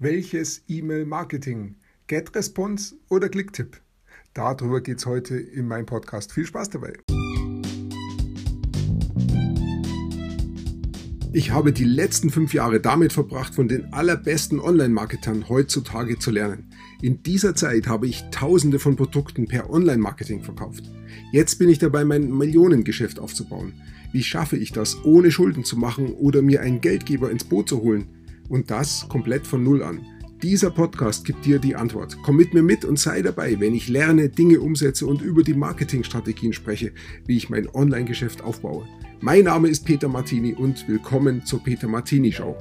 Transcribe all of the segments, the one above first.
Welches E-Mail-Marketing? GetResponse oder Clicktip? Darüber geht es heute in meinem Podcast. Viel Spaß dabei! Ich habe die letzten fünf Jahre damit verbracht, von den allerbesten Online-Marketern heutzutage zu lernen. In dieser Zeit habe ich tausende von Produkten per Online-Marketing verkauft. Jetzt bin ich dabei, mein Millionengeschäft aufzubauen. Wie schaffe ich das, ohne Schulden zu machen oder mir einen Geldgeber ins Boot zu holen? Und das komplett von Null an. Dieser Podcast gibt dir die Antwort. Komm mit mir mit und sei dabei, wenn ich lerne, Dinge umsetze und über die Marketingstrategien spreche, wie ich mein Online-Geschäft aufbaue. Mein Name ist Peter Martini und willkommen zur Peter Martini Show.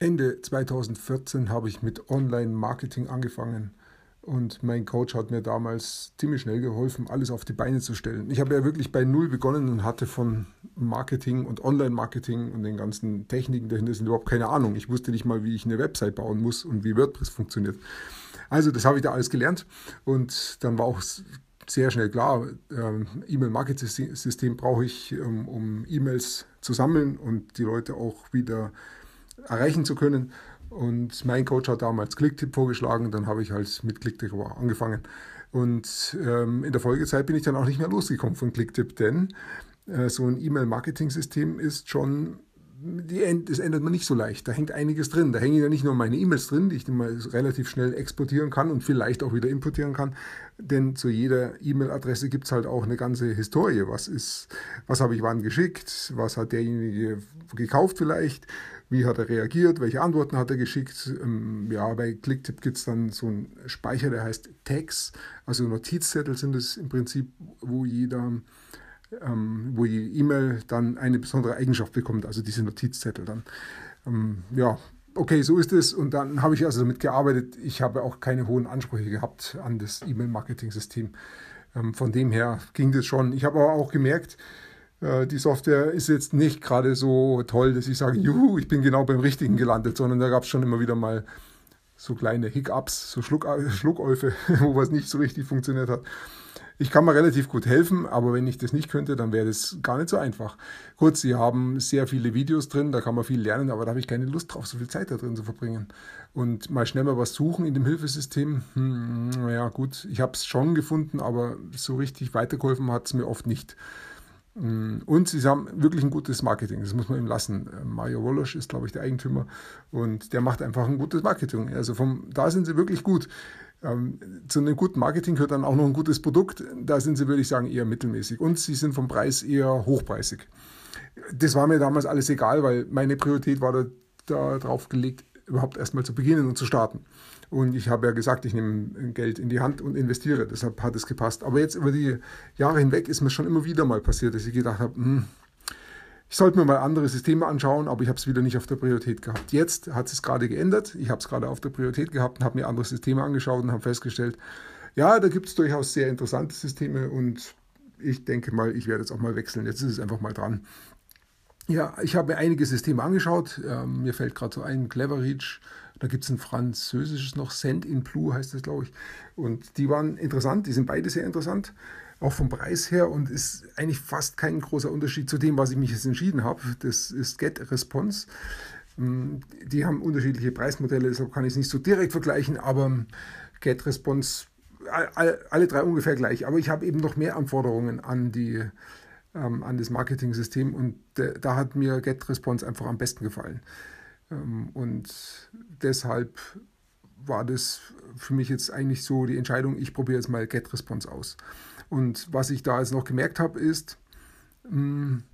Ende 2014 habe ich mit Online-Marketing angefangen und mein Coach hat mir damals ziemlich schnell geholfen, alles auf die Beine zu stellen. Ich habe ja wirklich bei Null begonnen und hatte von Marketing und Online-Marketing und den ganzen Techniken dahinter sind überhaupt keine Ahnung. Ich wusste nicht mal, wie ich eine Website bauen muss und wie WordPress funktioniert. Also das habe ich da alles gelernt und dann war auch sehr schnell klar, ähm, E-Mail-Marketing-System brauche ich, ähm, um E-Mails zu sammeln und die Leute auch wieder erreichen zu können. Und mein Coach hat damals Clicktip vorgeschlagen, dann habe ich halt mit Clicktip angefangen. Und ähm, in der Folgezeit bin ich dann auch nicht mehr losgekommen von Clicktip, denn so ein E-Mail-Marketing-System ist schon, die, das ändert man nicht so leicht. Da hängt einiges drin. Da hängen ja nicht nur meine E-Mails drin, die ich mal relativ schnell exportieren kann und vielleicht auch wieder importieren kann, denn zu jeder E-Mail-Adresse gibt es halt auch eine ganze Historie. Was was habe ich wann geschickt? Was hat derjenige gekauft vielleicht? Wie hat er reagiert? Welche Antworten hat er geschickt? Ähm, ja, bei Clicktip gibt es dann so einen Speicher, der heißt Tags. Also Notizzettel sind es im Prinzip, wo jeder, ähm, wo die E-Mail dann eine besondere Eigenschaft bekommt, also diese Notizzettel dann. Ähm, ja, okay, so ist es. Und dann habe ich also damit gearbeitet. Ich habe auch keine hohen Ansprüche gehabt an das E-Mail-Marketing-System. Ähm, von dem her ging das schon. Ich habe aber auch gemerkt, äh, die Software ist jetzt nicht gerade so toll, dass ich sage, juhu, ich bin genau beim Richtigen gelandet, sondern da gab es schon immer wieder mal so kleine Hiccups, so Schluck, Schluckäufe, wo was nicht so richtig funktioniert hat. Ich kann mir relativ gut helfen, aber wenn ich das nicht könnte, dann wäre das gar nicht so einfach. Kurz, Sie haben sehr viele Videos drin, da kann man viel lernen, aber da habe ich keine Lust drauf, so viel Zeit da drin zu verbringen. Und mal schnell mal was suchen in dem Hilfesystem, hm, naja gut, ich habe es schon gefunden, aber so richtig weitergeholfen hat es mir oft nicht. Mm, und sie haben wirklich ein gutes Marketing, das muss man ihm lassen. Mario Wolosch ist, glaube ich, der Eigentümer und der macht einfach ein gutes Marketing. Also vom, da sind sie wirklich gut. Ähm, zu einem guten Marketing gehört dann auch noch ein gutes Produkt. Da sind sie, würde ich sagen, eher mittelmäßig. Und sie sind vom Preis eher hochpreisig. Das war mir damals alles egal, weil meine Priorität war da, da gelegt, überhaupt erstmal zu beginnen und zu starten. Und ich habe ja gesagt, ich nehme Geld in die Hand und investiere. Deshalb hat es gepasst. Aber jetzt über die Jahre hinweg ist mir schon immer wieder mal passiert, dass ich gedacht habe, hm, ich sollte mir mal andere Systeme anschauen, aber ich habe es wieder nicht auf der Priorität gehabt. Jetzt hat es gerade geändert. Ich habe es gerade auf der Priorität gehabt und habe mir andere Systeme angeschaut und habe festgestellt, ja, da gibt es durchaus sehr interessante Systeme und ich denke mal, ich werde jetzt auch mal wechseln. Jetzt ist es einfach mal dran. Ja, ich habe mir einige Systeme angeschaut. Ähm, mir fällt gerade so ein, Cleverreach. Da gibt es ein französisches noch, Send in Blue heißt das, glaube ich. Und die waren interessant, die sind beide sehr interessant, auch vom Preis her und ist eigentlich fast kein großer Unterschied zu dem, was ich mich jetzt entschieden habe. Das ist Get Response. Ähm, die haben unterschiedliche Preismodelle, deshalb kann ich es nicht so direkt vergleichen, aber Get Response, alle drei ungefähr gleich. Aber ich habe eben noch mehr Anforderungen an die ähm, an das Marketing-System und da hat mir GetResponse einfach am besten gefallen. Ähm, und deshalb war das für mich jetzt eigentlich so die Entscheidung, ich probiere jetzt mal GetResponse aus. Und was ich da jetzt noch gemerkt habe, ist, hm,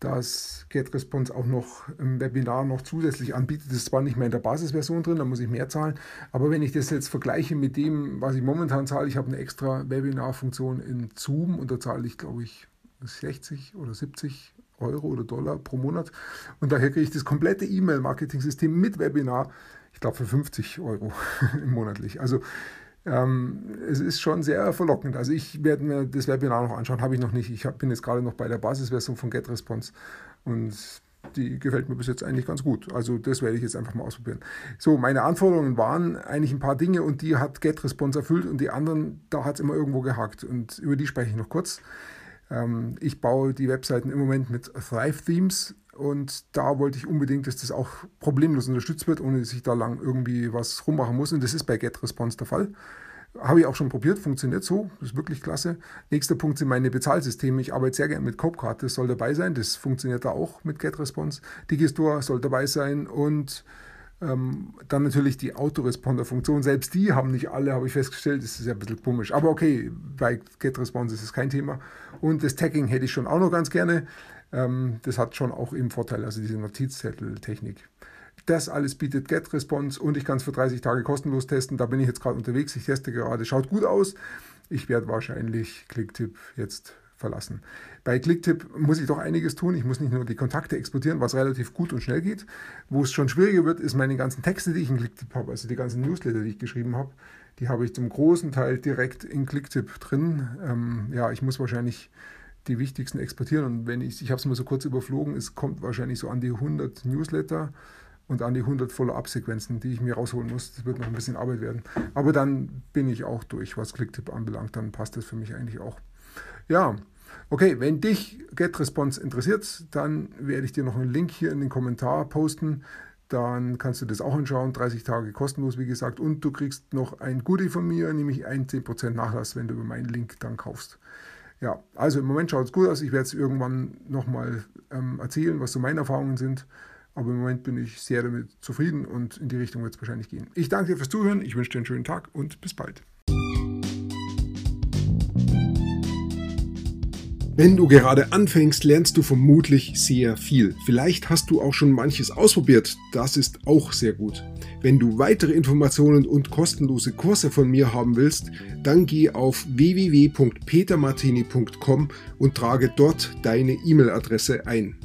dass GetResponse auch noch im Webinar noch zusätzlich anbietet. Das ist zwar nicht mehr in der Basisversion drin, da muss ich mehr zahlen, aber wenn ich das jetzt vergleiche mit dem, was ich momentan zahle, ich habe eine extra Webinar-Funktion in Zoom und da zahle ich, glaube ich, 60 oder 70 Euro oder Dollar pro Monat. Und daher kriege ich das komplette E-Mail-Marketing-System mit Webinar, ich glaube für 50 Euro monatlich. Also ähm, es ist schon sehr verlockend. Also ich werde mir das Webinar noch anschauen, habe ich noch nicht. Ich hab, bin jetzt gerade noch bei der Basisversion von GetResponse und die gefällt mir bis jetzt eigentlich ganz gut. Also das werde ich jetzt einfach mal ausprobieren. So, meine Anforderungen waren eigentlich ein paar Dinge und die hat GetResponse erfüllt und die anderen, da hat es immer irgendwo gehakt und über die spreche ich noch kurz. Ähm, ich baue die Webseiten im Moment mit Thrive Themes Und da wollte ich unbedingt, dass das auch problemlos unterstützt wird, ohne dass ich da lang irgendwie was rummachen muss. Und das ist bei GetResponse der Fall. Habe ich auch schon probiert, funktioniert so, das ist wirklich klasse. Nächster Punkt sind meine Bezahlsysteme. Ich arbeite sehr gerne mit Copecard, das soll dabei sein, das funktioniert da auch mit GetResponse. Digistore soll dabei sein und ähm, dann natürlich die Autoresponder-Funktion. Selbst die haben nicht alle, habe ich festgestellt, das ist ja ein bisschen komisch. Aber okay, bei GetResponse ist es kein Thema. Und das Tagging hätte ich schon auch noch ganz gerne. Ähm, das hat schon auch eben Vorteil, also diese Notizzettel-Technik. Das alles bietet GetResponse und ich kann es für 30 Tage kostenlos testen. Da bin ich jetzt gerade unterwegs. Ich teste gerade. Schaut gut aus. Ich werde wahrscheinlich Clicktip jetzt verlassen. Bei Clicktip muss ich doch einiges tun. Ich muss nicht nur die Kontakte exportieren, was relativ gut und schnell geht. Wo es schon schwieriger wird, ist meine ganzen Texte, die ich in Clicktip habe, also die ganzen Newsletter, die ich geschrieben habe. Die habe ich zum großen Teil direkt in Clicktip drin. Ähm, ja, ich muss wahrscheinlich die wichtigsten exportieren und wenn ich, ich habe es mal so kurz überflogen, es kommt wahrscheinlich so an die 100 Newsletter und an die 100 Follow-up-Sequenzen, die ich mir rausholen muss. Das wird noch ein bisschen Arbeit werden. Aber dann bin ich auch durch, was Clicktip anbelangt. Dann passt das für mich eigentlich auch. Ja, okay, wenn dich GetResponse interessiert, dann werde ich dir noch einen Link hier in den Kommentar posten. Dann kannst du das auch anschauen. 30 Tage kostenlos, wie gesagt. Und du kriegst noch ein Goodie von mir, nämlich ein 10% Nachlass, wenn du über meinen Link dann kaufst. Ja, also im Moment schaut es gut aus. Ich werde es irgendwann nochmal ähm, erzählen, was so meine Erfahrungen sind. Aber im Moment bin ich sehr damit zufrieden und in die Richtung wird es wahrscheinlich gehen. Ich danke dir fürs Zuhören, ich wünsche dir einen schönen Tag und bis bald. Wenn du gerade anfängst, lernst du vermutlich sehr viel. Vielleicht hast du auch schon manches ausprobiert. Das ist auch sehr gut. Wenn du weitere Informationen und kostenlose Kurse von mir haben willst, dann geh auf www.petermartini.com und trage dort deine E-Mail-Adresse ein.